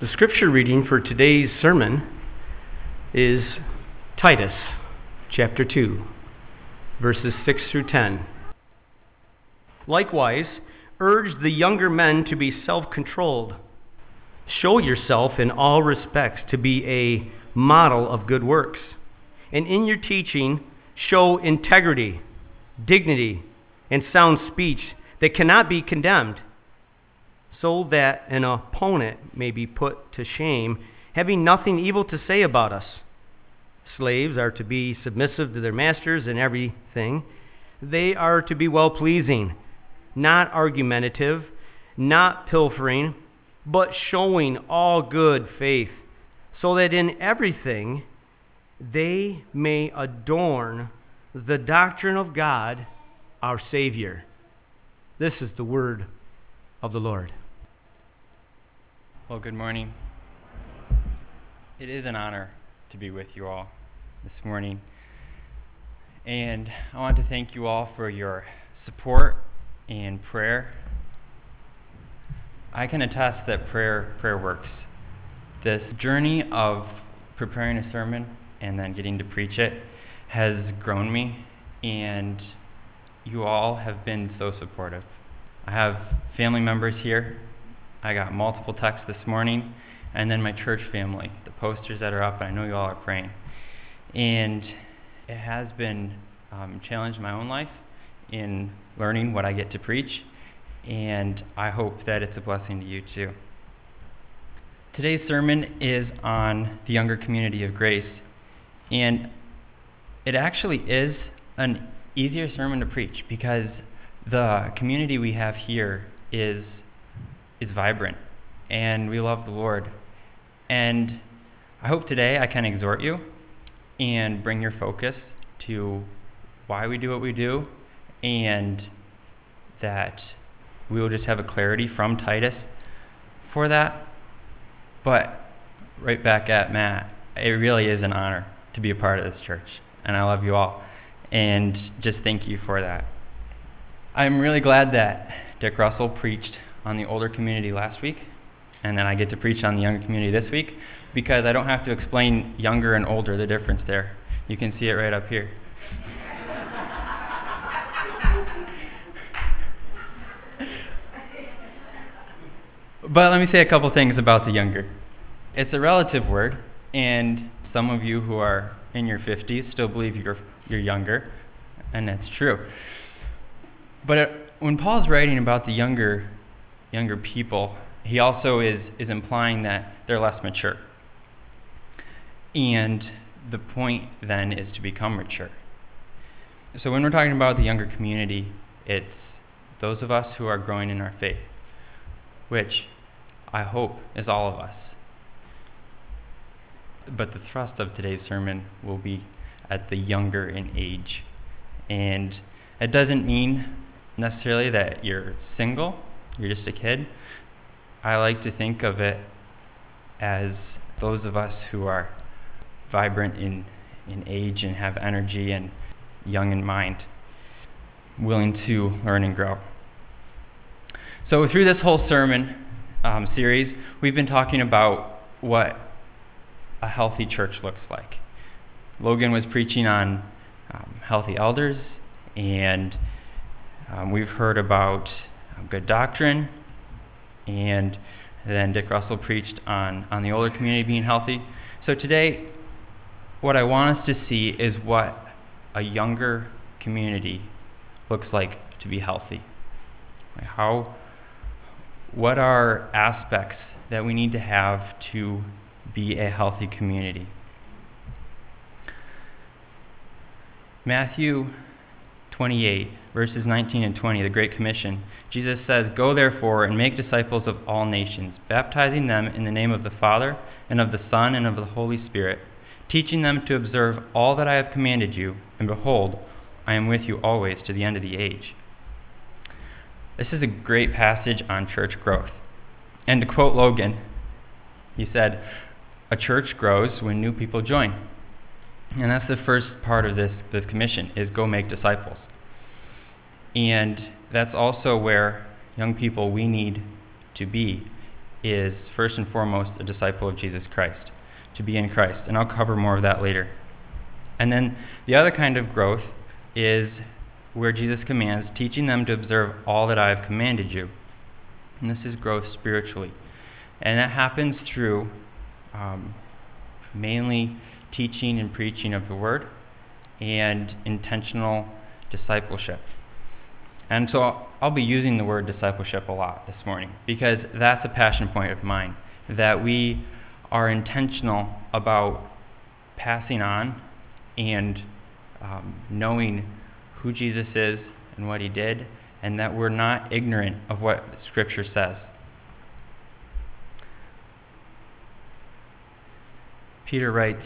The scripture reading for today's sermon is Titus chapter 2, verses 6 through 10. Likewise, urge the younger men to be self controlled. Show yourself in all respects to be a model of good works. And in your teaching, show integrity, dignity, and sound speech that cannot be condemned so that an opponent may be put to shame, having nothing evil to say about us. Slaves are to be submissive to their masters in everything. They are to be well pleasing, not argumentative, not pilfering, but showing all good faith, so that in everything they may adorn the doctrine of God, our Savior. This is the word of the Lord. Well, good morning. It is an honor to be with you all this morning. And I want to thank you all for your support and prayer. I can attest that prayer prayer works. This journey of preparing a sermon and then getting to preach it has grown me and you all have been so supportive. I have family members here I got multiple texts this morning, and then my church family, the posters that are up, and I know you all are praying. And it has been um, challenged my own life in learning what I get to preach, and I hope that it's a blessing to you too. Today's sermon is on the younger community of grace, and it actually is an easier sermon to preach because the community we have here is is vibrant and we love the Lord. And I hope today I can exhort you and bring your focus to why we do what we do and that we will just have a clarity from Titus for that. But right back at Matt, it really is an honor to be a part of this church. And I love you all. And just thank you for that. I'm really glad that Dick Russell preached on the older community last week, and then I get to preach on the younger community this week because I don't have to explain younger and older, the difference there. You can see it right up here. but let me say a couple things about the younger. It's a relative word, and some of you who are in your 50s still believe you're, you're younger, and that's true. But it, when Paul's writing about the younger younger people, he also is, is implying that they're less mature. And the point then is to become mature. So when we're talking about the younger community, it's those of us who are growing in our faith, which I hope is all of us. But the thrust of today's sermon will be at the younger in age. And it doesn't mean necessarily that you're single you're just a kid. I like to think of it as those of us who are vibrant in, in age and have energy and young in mind, willing to learn and grow. So, through this whole sermon um, series, we've been talking about what a healthy church looks like. Logan was preaching on um, healthy elders, and um, we've heard about good doctrine. And then Dick Russell preached on, on the older community being healthy. So today, what I want us to see is what a younger community looks like to be healthy. How, what are aspects that we need to have to be a healthy community? Matthew 28, verses 19 and 20, the Great Commission, Jesus says, Go therefore and make disciples of all nations, baptizing them in the name of the Father, and of the Son, and of the Holy Spirit, teaching them to observe all that I have commanded you, and behold, I am with you always to the end of the age. This is a great passage on church growth. And to quote Logan, he said, A church grows when new people join. And that's the first part of this, this commission is go make disciples. And that's also where young people we need to be is first and foremost a disciple of Jesus Christ, to be in Christ. And I'll cover more of that later. And then the other kind of growth is where Jesus commands, teaching them to observe all that I have commanded you. And this is growth spiritually. And that happens through um, mainly teaching and preaching of the word and intentional discipleship. And so I'll be using the word discipleship a lot this morning because that's a passion point of mine that we are intentional about passing on and um, knowing who Jesus is and what he did, and that we're not ignorant of what Scripture says. Peter writes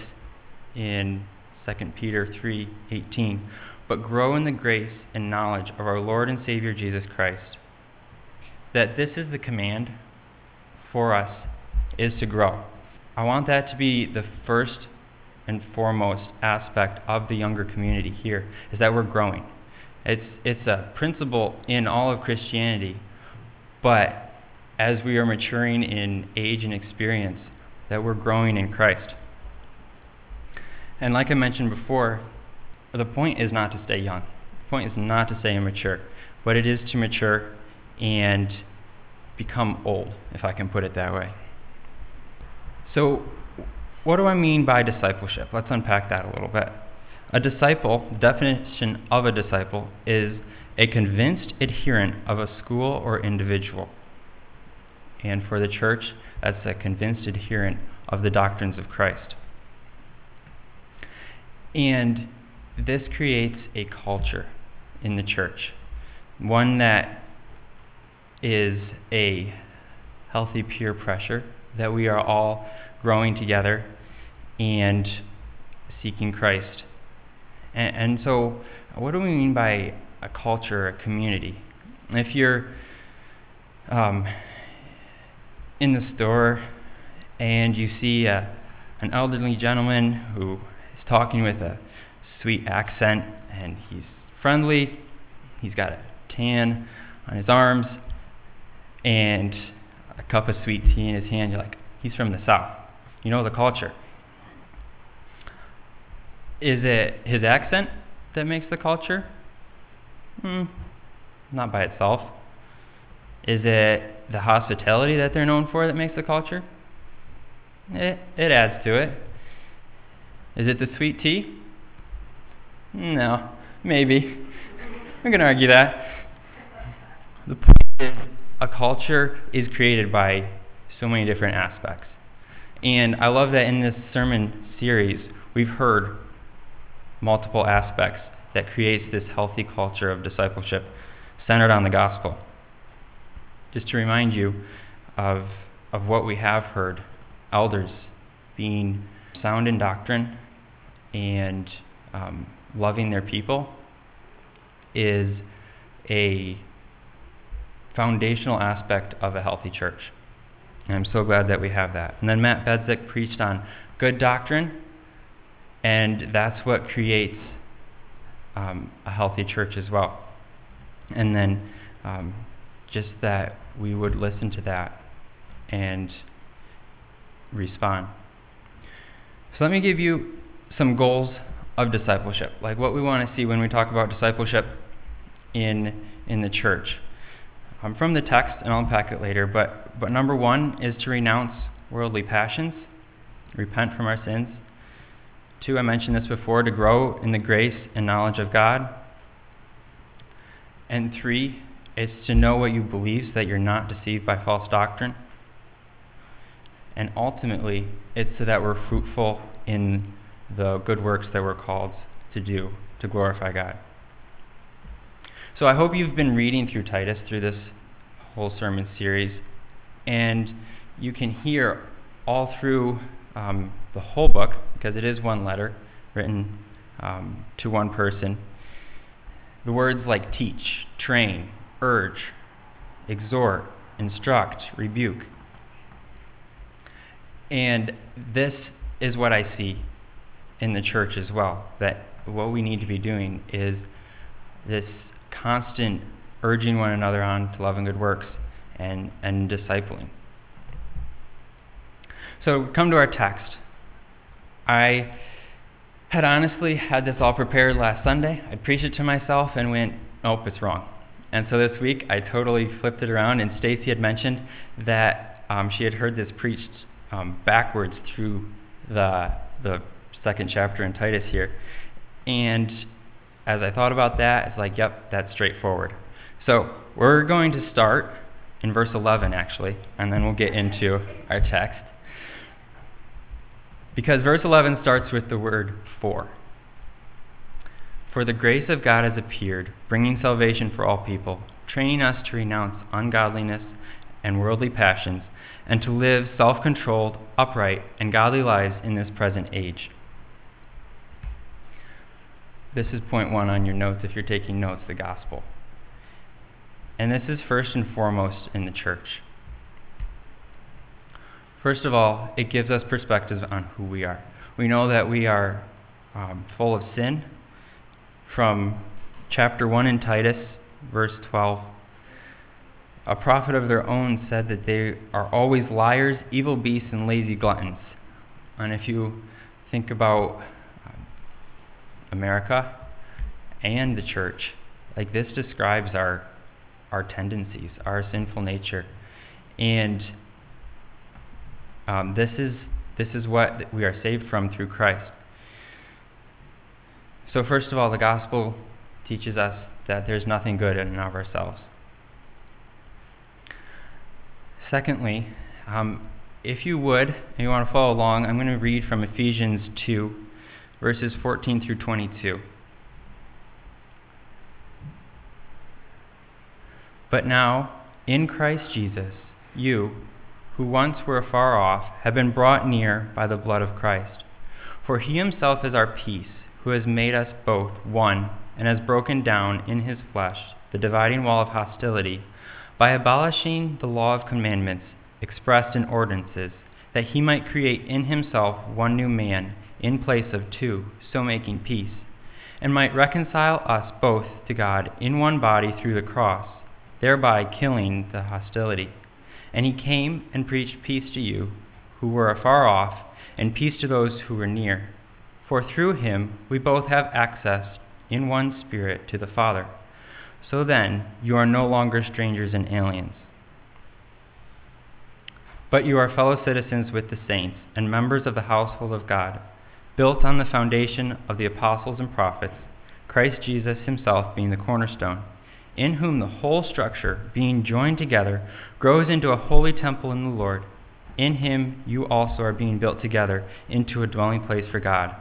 in 2 Peter 3:18, "But grow in the grace and knowledge of our Lord and Savior Jesus Christ." That this is the command for us is to grow. I want that to be the first and foremost aspect of the younger community here is that we're growing. It's it's a principle in all of Christianity, but as we are maturing in age and experience, that we're growing in Christ. And like I mentioned before, the point is not to stay young. The point is not to stay immature, but it is to mature and become old, if I can put it that way. So, what do I mean by discipleship? Let's unpack that a little bit. A disciple, the definition of a disciple, is a convinced adherent of a school or individual. And for the church, that's a convinced adherent of the doctrines of Christ. And this creates a culture in the church, one that is a healthy peer pressure, that we are all growing together and seeking Christ. And, and so, what do we mean by a culture, a community? If you're um, in the store and you see a, an elderly gentleman who is talking with a sweet accent, and he's friendly. He's got a tan on his arms and a cup of sweet tea in his hand. You're like, he's from the South. You know the culture. Is it his accent that makes the culture? Hmm, not by itself. Is it the hospitality that they're known for that makes the culture? It, it adds to it. Is it the sweet tea? No, maybe. We can argue that. The point is, a culture is created by so many different aspects. And I love that in this sermon series, we've heard multiple aspects that creates this healthy culture of discipleship centered on the gospel. Just to remind you of, of what we have heard elders being sound in doctrine, and um, loving their people is a foundational aspect of a healthy church. And I'm so glad that we have that. And then Matt Bedzik preached on good doctrine, and that's what creates um, a healthy church as well. And then um, just that we would listen to that and respond. So let me give you some goals of discipleship, like what we want to see when we talk about discipleship in, in the church. Um, from the text, and I'll unpack it later, but, but number one is to renounce worldly passions, repent from our sins. Two, I mentioned this before, to grow in the grace and knowledge of God. And three, is to know what you believe so that you're not deceived by false doctrine. And ultimately, it's so that we're fruitful in the good works that we're called to do to glorify God. So I hope you've been reading through Titus through this whole sermon series, and you can hear all through um, the whole book, because it is one letter written um, to one person, the words like teach, train, urge, exhort, instruct, rebuke. And this is what I see in the church as well. That what we need to be doing is this constant urging one another on to love and good works and, and discipling. So, come to our text. I had honestly had this all prepared last Sunday. I preached it to myself and went, oh, it's wrong. And so this week I totally flipped it around, and Stacy had mentioned that um, she had heard this preached um, backwards through the, the second chapter in Titus here. And as I thought about that, it's like, yep, that's straightforward. So we're going to start in verse 11, actually, and then we'll get into our text. Because verse 11 starts with the word for. For the grace of God has appeared, bringing salvation for all people, training us to renounce ungodliness and worldly passions, and to live self controlled, upright, and godly lives in this present age. This is point one on your notes if you're taking notes the gospel. And this is first and foremost in the church. First of all, it gives us perspective on who we are. We know that we are um, full of sin. From chapter 1 in Titus, verse 12, a prophet of their own said that they are always liars, evil beasts, and lazy gluttons. And if you think about America and the church, like this describes our our tendencies, our sinful nature, and um, this is this is what we are saved from through Christ. So first of all, the gospel teaches us that there's nothing good in and of ourselves. Secondly, um, if you would, and you want to follow along, I'm going to read from Ephesians 2, verses 14 through 22. But now, in Christ Jesus, you, who once were afar off, have been brought near by the blood of Christ. For he himself is our peace, who has made us both one, and has broken down in his flesh the dividing wall of hostility by abolishing the law of commandments expressed in ordinances, that he might create in himself one new man in place of two, so making peace, and might reconcile us both to God in one body through the cross, thereby killing the hostility. And he came and preached peace to you who were afar off, and peace to those who were near. For through him we both have access in one spirit to the Father. So then, you are no longer strangers and aliens. But you are fellow citizens with the saints and members of the household of God, built on the foundation of the apostles and prophets, Christ Jesus himself being the cornerstone, in whom the whole structure, being joined together, grows into a holy temple in the Lord. In him you also are being built together into a dwelling place for God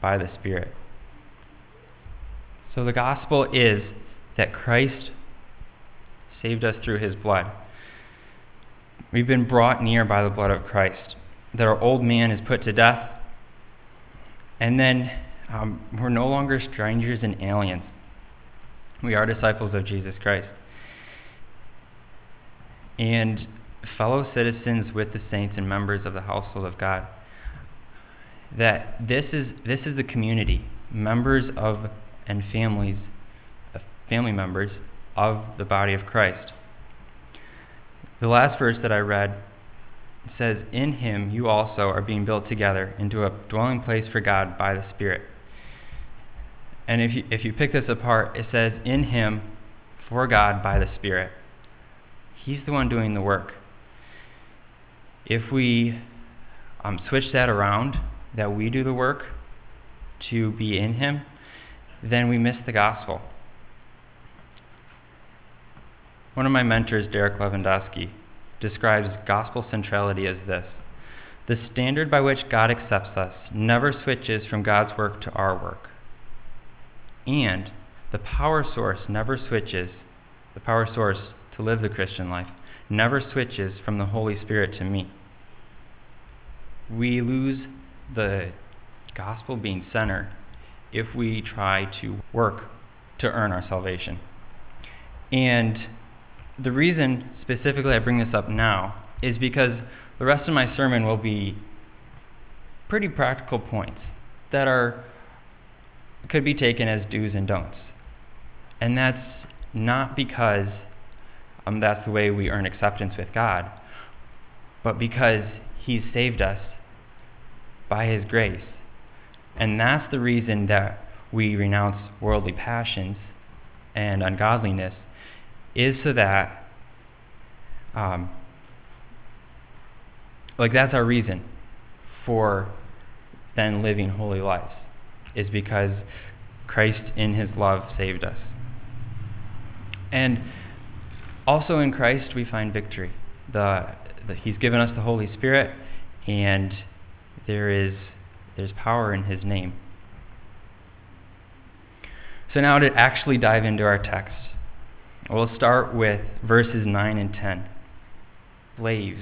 by the Spirit. So the gospel is that Christ saved us through his blood. We've been brought near by the blood of Christ, that our old man is put to death, and then um, we're no longer strangers and aliens. We are disciples of Jesus Christ. And fellow citizens with the saints and members of the household of God. That this is, this is the community, members of and families family members of the body of Christ. The last verse that I read says, In him you also are being built together into a dwelling place for God by the Spirit. And if you, if you pick this apart, it says, In him for God by the Spirit. He's the one doing the work. If we um, switch that around, that we do the work to be in him, then we miss the gospel. One of my mentors, Derek Lewandowski, describes gospel centrality as this The standard by which God accepts us never switches from God's work to our work. And the power source never switches, the power source to live the Christian life never switches from the Holy Spirit to me. We lose the gospel being centered if we try to work to earn our salvation. And the reason specifically I bring this up now is because the rest of my sermon will be pretty practical points that are could be taken as do's and don'ts. And that's not because um, that's the way we earn acceptance with God, but because He's saved us by His grace. And that's the reason that we renounce worldly passions and ungodliness, is so that, um, like, that's our reason for then living holy lives, is because Christ in His love saved us. And also in Christ, we find victory. The, the, he's given us the Holy Spirit, and there is there's power in His name. So now to actually dive into our text, we'll start with verses 9 and 10. Slaves.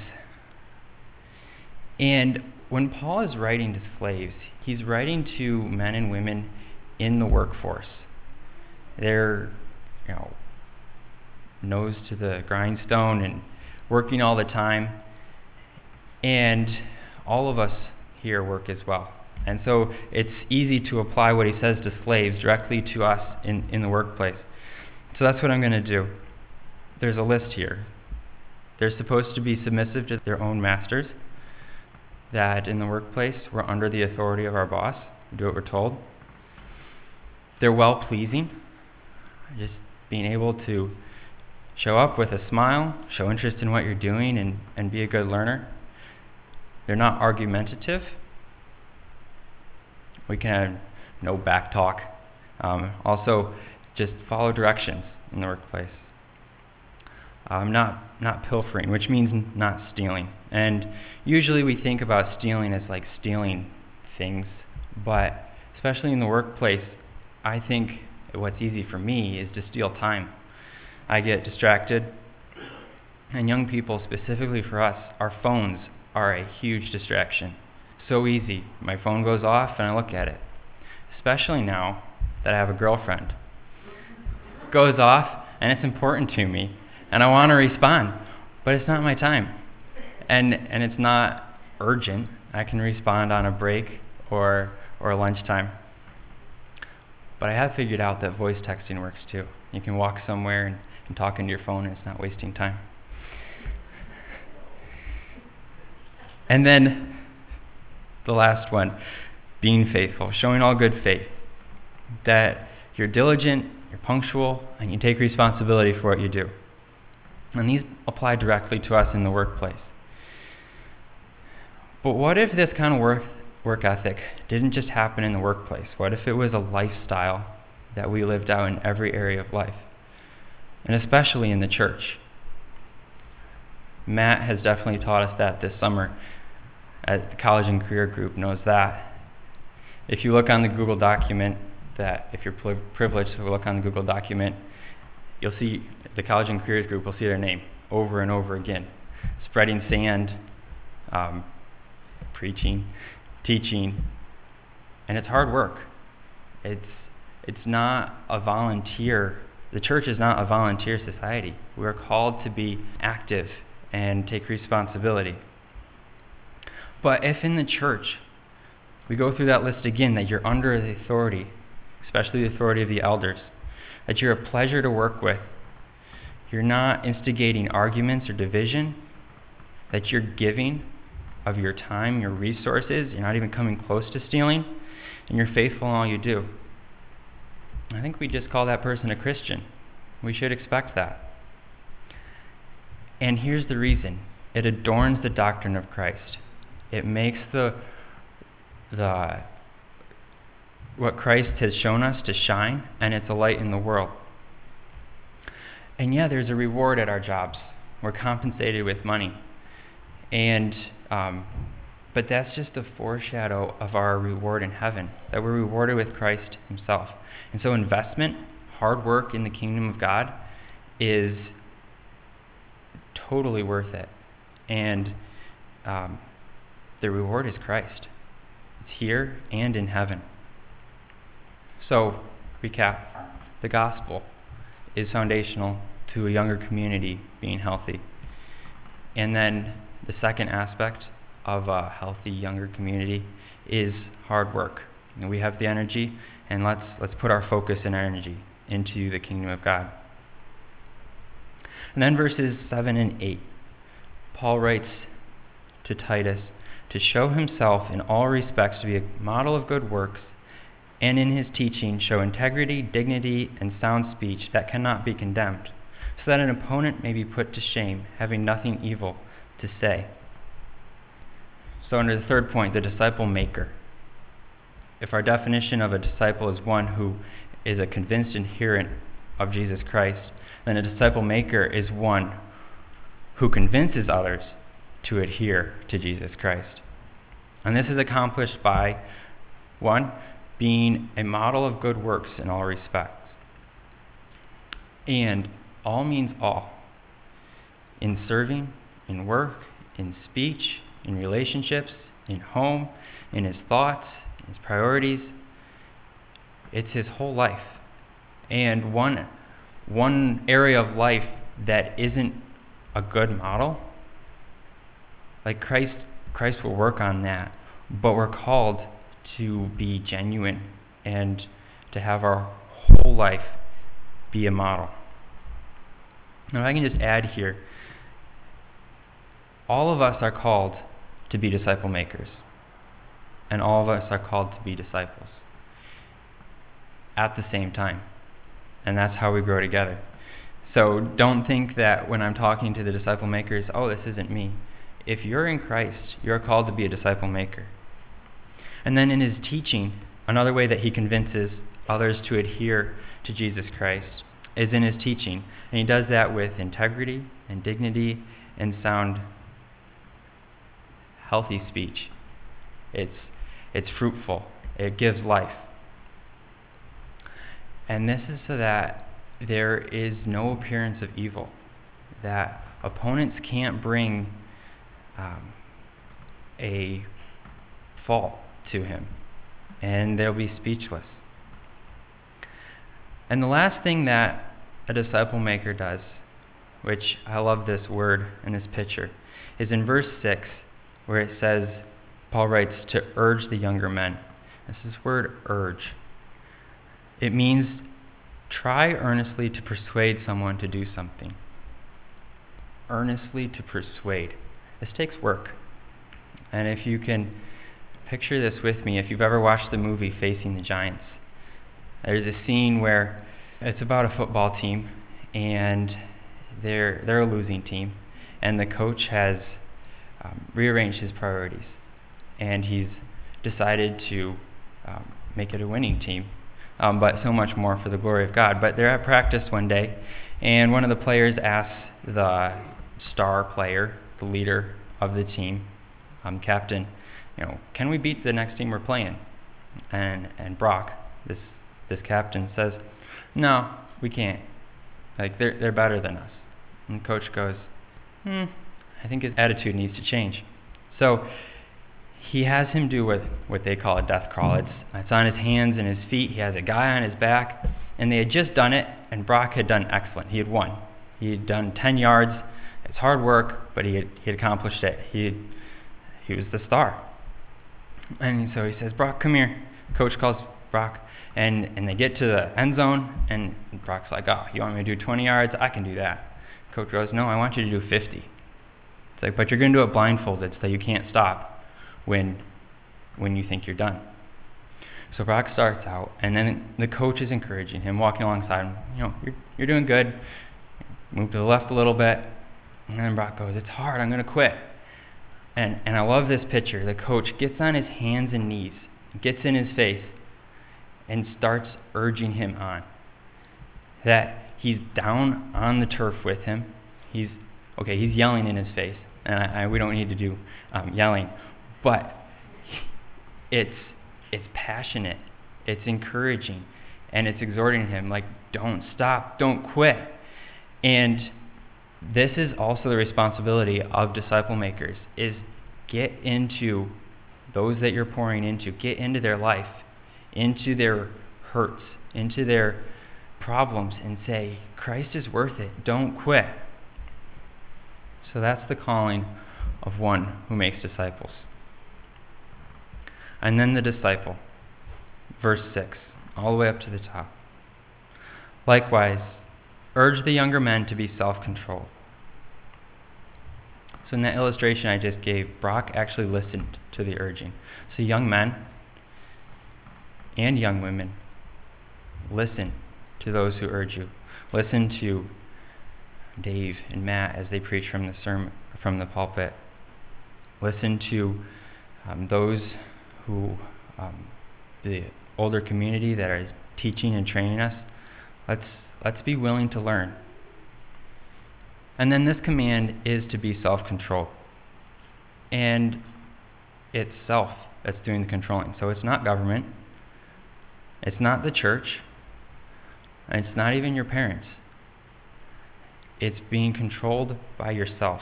And when Paul is writing to slaves, he's writing to men and women in the workforce. They're, you know, nose to the grindstone and working all the time. And all of us here work as well. And so it's easy to apply what he says to slaves directly to us in, in the workplace. So that's what I'm going to do. There's a list here. They're supposed to be submissive to their own masters, that in the workplace we're under the authority of our boss, we do what we're told. They're well pleasing, just being able to show up with a smile, show interest in what you're doing, and, and be a good learner. They're not argumentative. We can have no back talk. Um, also, just follow directions in the workplace. Um, not not pilfering, which means not stealing. And usually we think about stealing as like stealing things, but especially in the workplace, I think what's easy for me is to steal time. I get distracted. And young people, specifically for us, our phones are a huge distraction. So easy. My phone goes off and I look at it. Especially now that I have a girlfriend. Goes off and it's important to me and I want to respond, but it's not my time. And and it's not urgent. I can respond on a break or or lunchtime. But I have figured out that voice texting works too. You can walk somewhere and and talk into your phone and it's not wasting time. And then the last one, being faithful, showing all good faith. That you're diligent, you're punctual, and you take responsibility for what you do. And these apply directly to us in the workplace. But what if this kind of work, work ethic didn't just happen in the workplace? What if it was a lifestyle that we lived out in every area of life? and especially in the church. Matt has definitely taught us that this summer at the college and career group knows that. If you look on the Google document, that if you're privileged to look on the Google document, you'll see the college and careers group will see their name over and over again. Spreading sand, um, preaching, teaching, and it's hard work. It's, it's not a volunteer the church is not a volunteer society. We are called to be active and take responsibility. But if in the church, we go through that list again, that you're under the authority, especially the authority of the elders, that you're a pleasure to work with, you're not instigating arguments or division, that you're giving of your time, your resources, you're not even coming close to stealing, and you're faithful in all you do. I think we just call that person a Christian. We should expect that. And here's the reason it adorns the doctrine of Christ. It makes the, the, what Christ has shown us to shine, and it's a light in the world. And yeah, there's a reward at our jobs. We're compensated with money. And, um, but that's just a foreshadow of our reward in heaven, that we're rewarded with Christ Himself. And so, investment, hard work in the kingdom of God, is totally worth it. And um, the reward is Christ, it's here and in heaven. So, recap the gospel is foundational to a younger community being healthy. And then the second aspect of a healthy younger community is hard work. And we have the energy and let's, let's put our focus and energy into the kingdom of God. And then verses 7 and 8, Paul writes to Titus to show himself in all respects to be a model of good works, and in his teaching show integrity, dignity, and sound speech that cannot be condemned, so that an opponent may be put to shame, having nothing evil to say. So, under the third point, the disciple maker. If our definition of a disciple is one who is a convinced adherent of Jesus Christ, then a disciple maker is one who convinces others to adhere to Jesus Christ. And this is accomplished by one, being a model of good works in all respects. And all means all. In serving, in work, in speech, in relationships, in home, in his thoughts, his priorities. It's his whole life. And one, one area of life that isn't a good model, like Christ, Christ will work on that, but we're called to be genuine and to have our whole life be a model. Now, I can just add here, all of us are called to be disciple makers and all of us are called to be disciples at the same time. And that's how we grow together. So don't think that when I'm talking to the disciple makers, oh, this isn't me. If you're in Christ, you're called to be a disciple maker. And then in his teaching, another way that he convinces others to adhere to Jesus Christ is in his teaching. And he does that with integrity and dignity and sound, healthy speech. It's it's fruitful, it gives life. And this is so that there is no appearance of evil, that opponents can't bring um, a fault to him, and they'll be speechless. And the last thing that a disciple maker does, which I love this word in this picture, is in verse 6, where it says, Paul writes to urge the younger men. This is word urge. It means try earnestly to persuade someone to do something. Earnestly to persuade. This takes work. And if you can picture this with me, if you've ever watched the movie Facing the Giants, there's a scene where it's about a football team and they're, they're a losing team, and the coach has um, rearranged his priorities and he's decided to um, make it a winning team. Um, but so much more for the glory of God. But they're at practice one day, and one of the players asks the star player, the leader of the team, um, captain, you know, can we beat the next team we're playing? And and Brock, this this captain says, no, we can't. Like they're they're better than us. And coach goes, hmm, I think his attitude needs to change. So he has him do what, what they call a death crawl. Mm-hmm. It's, it's on his hands and his feet. He has a guy on his back. And they had just done it, and Brock had done excellent. He had won. He had done 10 yards. It's hard work, but he had, he had accomplished it. He, had, he was the star. And so he says, Brock, come here. Coach calls Brock, and, and they get to the end zone, and Brock's like, oh, you want me to do 20 yards? I can do that. Coach goes, no, I want you to do 50. It's like, but you're going to do it blindfolded so you can't stop when, when you think you're done. So Brock starts out, and then the coach is encouraging him, walking alongside him. You know, you're, you're doing good. Move to the left a little bit. And then Brock goes, It's hard. I'm going to quit. And, and I love this picture. The coach gets on his hands and knees, gets in his face, and starts urging him on. That he's down on the turf with him. He's, okay, he's yelling in his face. And I, I, we don't need to do um, yelling but it's it's passionate, it's encouraging, and it's exhorting him like don't stop, don't quit. And this is also the responsibility of disciple makers is get into those that you're pouring into, get into their life, into their hurts, into their problems and say, Christ is worth it. Don't quit. So that's the calling of one who makes disciples. And then the disciple. Verse 6, all the way up to the top. Likewise, urge the younger men to be self controlled. So, in that illustration I just gave, Brock actually listened to the urging. So, young men and young women, listen to those who urge you. Listen to Dave and Matt as they preach from the sermon, from the pulpit. Listen to um, those who, um, the older community that are teaching and training us. Let's, let's be willing to learn. And then this command is to be self controlled. And it's self that's doing the controlling. So it's not government, it's not the church, and it's not even your parents. It's being controlled by yourself.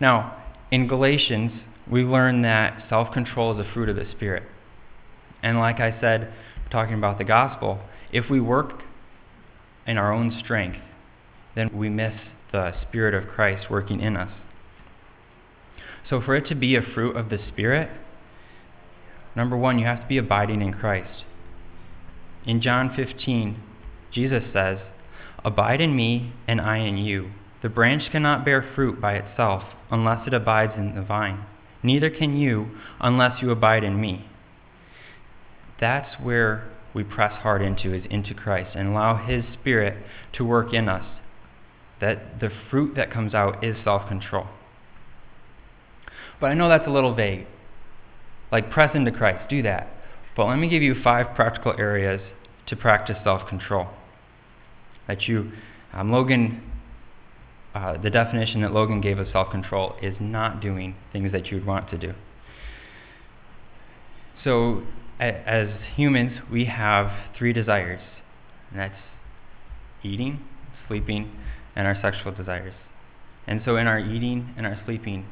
Now, in Galatians, we learn that self control is a fruit of the Spirit. And like I said, talking about the gospel, if we work in our own strength, then we miss the Spirit of Christ working in us. So, for it to be a fruit of the Spirit, number one, you have to be abiding in Christ. In John 15, Jesus says, Abide in me, and I in you. The branch cannot bear fruit by itself unless it abides in the vine. Neither can you unless you abide in me. That's where we press hard into, is into Christ, and allow His Spirit to work in us. That the fruit that comes out is self control. But I know that's a little vague. Like, press into Christ, do that. But let me give you five practical areas to practice self control. That you, um, Logan, uh, the definition that Logan gave of self control is not doing things that you'd want to do. So, as humans, we have three desires, and that's eating, sleeping, and our sexual desires. And so, in our eating and our sleeping,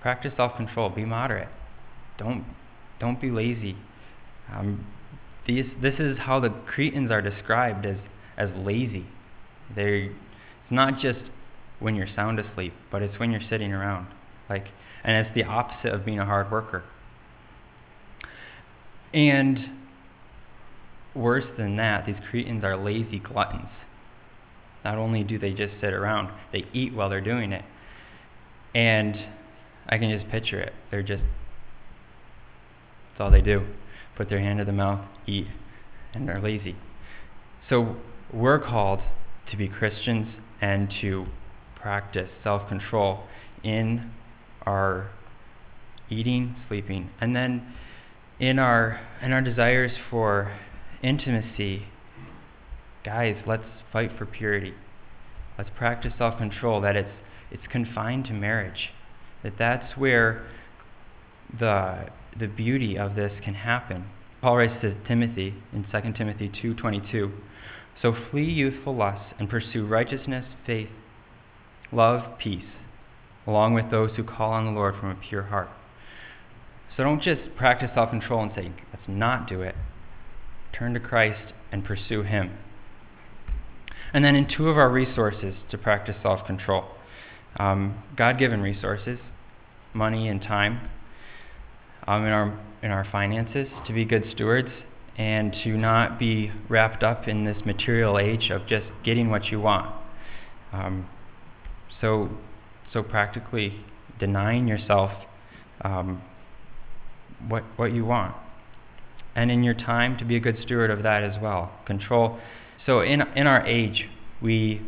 practice self control, be moderate. Don't, don't be lazy. Um, these, this is how the Cretans are described as, as lazy. They're, it's not just when you're sound asleep, but it's when you're sitting around. Like, and it's the opposite of being a hard worker. And worse than that, these Cretans are lazy gluttons. Not only do they just sit around, they eat while they're doing it. And I can just picture it. They're just, that's all they do. Put their hand to the mouth, eat, and they're lazy. So we're called to be Christians and to practice self control in our eating, sleeping, and then in our in our desires for intimacy guys let's fight for purity. Let's practice self-control that it's it's confined to marriage that that's where the the beauty of this can happen. Paul writes to timothy in 2 timothy 2.22 so flee youthful lusts and pursue righteousness faith love peace along with those who call on the lord from a pure heart so don't just practice self control and say, let's not do it. Turn to Christ and pursue Him. And then, in two of our resources to practice self control um, God given resources, money and time, um, in, our, in our finances, to be good stewards and to not be wrapped up in this material age of just getting what you want. Um, so, so, practically denying yourself. Um, what, what you want. And in your time, to be a good steward of that as well. Control. So, in, in our age, we,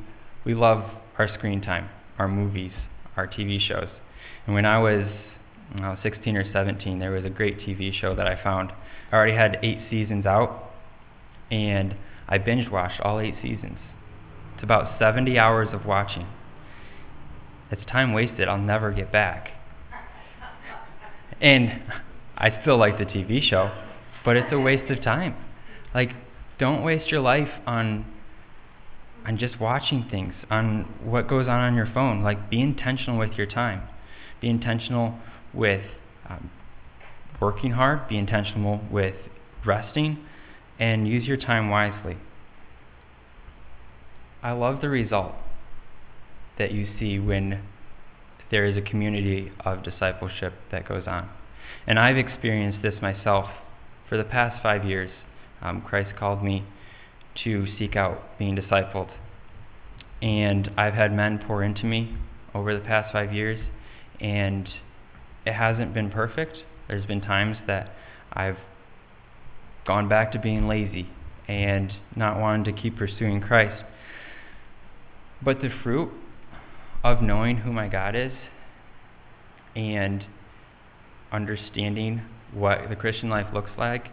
we love our screen time, our movies, our TV shows. And when I was 16 or 17, there was a great TV show that I found. I already had eight seasons out, and I binge watched all eight seasons. It's about 70 hours of watching. It's time wasted, I'll never get back. And I still like the TV show, but it's a waste of time. Like, don't waste your life on on just watching things, on what goes on on your phone. Like, be intentional with your time. Be intentional with um, working hard. Be intentional with resting, and use your time wisely. I love the result that you see when there is a community of discipleship that goes on. And I've experienced this myself for the past five years. Um, Christ called me to seek out being discipled. And I've had men pour into me over the past five years, And it hasn't been perfect. There's been times that I've gone back to being lazy and not wanting to keep pursuing Christ. But the fruit of knowing who my God is and understanding what the Christian life looks like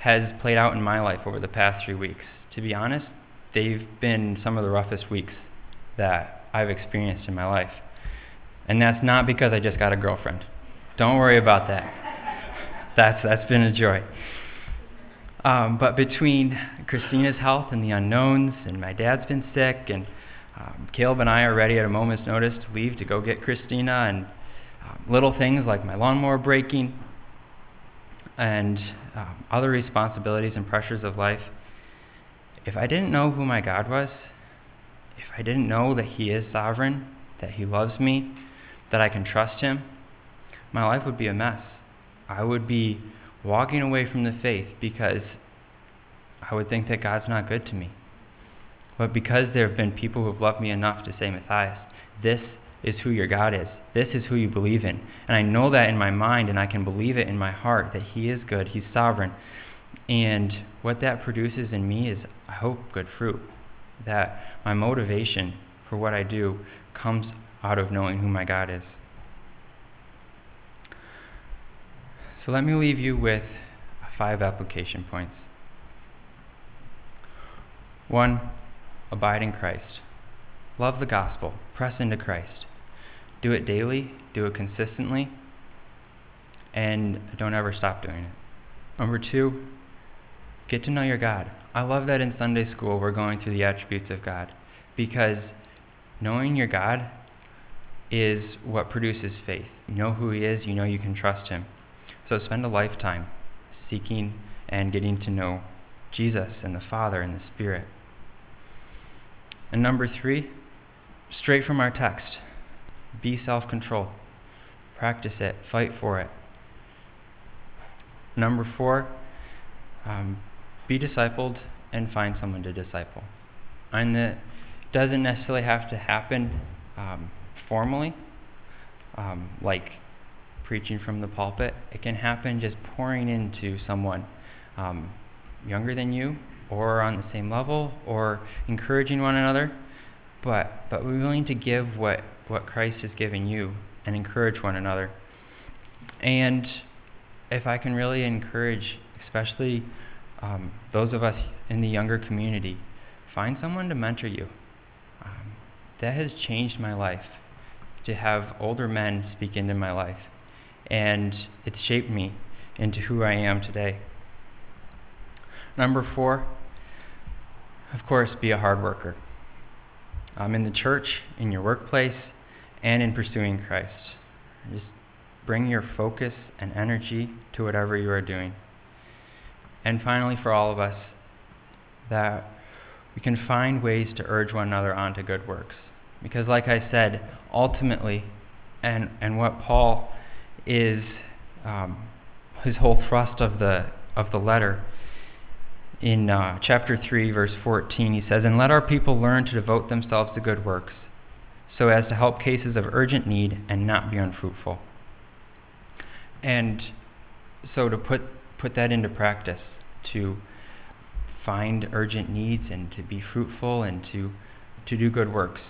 has played out in my life over the past three weeks. To be honest, they've been some of the roughest weeks that I've experienced in my life. And that's not because I just got a girlfriend. Don't worry about that. That's, that's been a joy. Um, but between Christina's health and the unknowns, and my dad's been sick, and um, Caleb and I are ready at a moment's notice to leave to go get Christina, and um, little things like my lawnmower breaking, and um, other responsibilities and pressures of life. If I didn't know who my God was, if I didn't know that He is sovereign, that He loves me, that I can trust Him, my life would be a mess. I would be walking away from the faith because I would think that God's not good to me. But because there have been people who have loved me enough to say, Matthias, this is who your God is. This is who you believe in. And I know that in my mind, and I can believe it in my heart that He is good, He's sovereign. And what that produces in me is, I hope, good fruit. That my motivation for what I do comes out of knowing who my God is. So let me leave you with five application points. One, abide in Christ. Love the gospel. Press into Christ. Do it daily, do it consistently, and don't ever stop doing it. Number two, get to know your God. I love that in Sunday school we're going through the attributes of God because knowing your God is what produces faith. You know who He is, you know you can trust Him. So spend a lifetime seeking and getting to know Jesus and the Father and the Spirit. And number three, straight from our text be self controlled. Practice it, fight for it. Number four, um, be discipled and find someone to disciple. And that doesn't necessarily have to happen um, formally, um, like preaching from the pulpit. It can happen just pouring into someone um, younger than you or on the same level or encouraging one another. But, but we're willing to give what, what Christ has given you and encourage one another. And if I can really encourage, especially um, those of us in the younger community, find someone to mentor you. Um, that has changed my life to have older men speak into my life and it's shaped me into who I am today. Number four, of course, be a hard worker. Um, in the church, in your workplace, and in pursuing Christ. Just bring your focus and energy to whatever you are doing. And finally, for all of us, that we can find ways to urge one another on to good works. Because, like I said, ultimately, and, and what Paul is um, his whole thrust of the, of the letter. In uh, chapter 3, verse 14, he says, And let our people learn to devote themselves to good works, so as to help cases of urgent need and not be unfruitful. And so to put, put that into practice, to find urgent needs and to be fruitful and to, to do good works,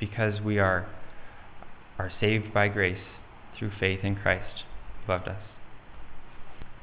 because we are, are saved by grace through faith in Christ loved us.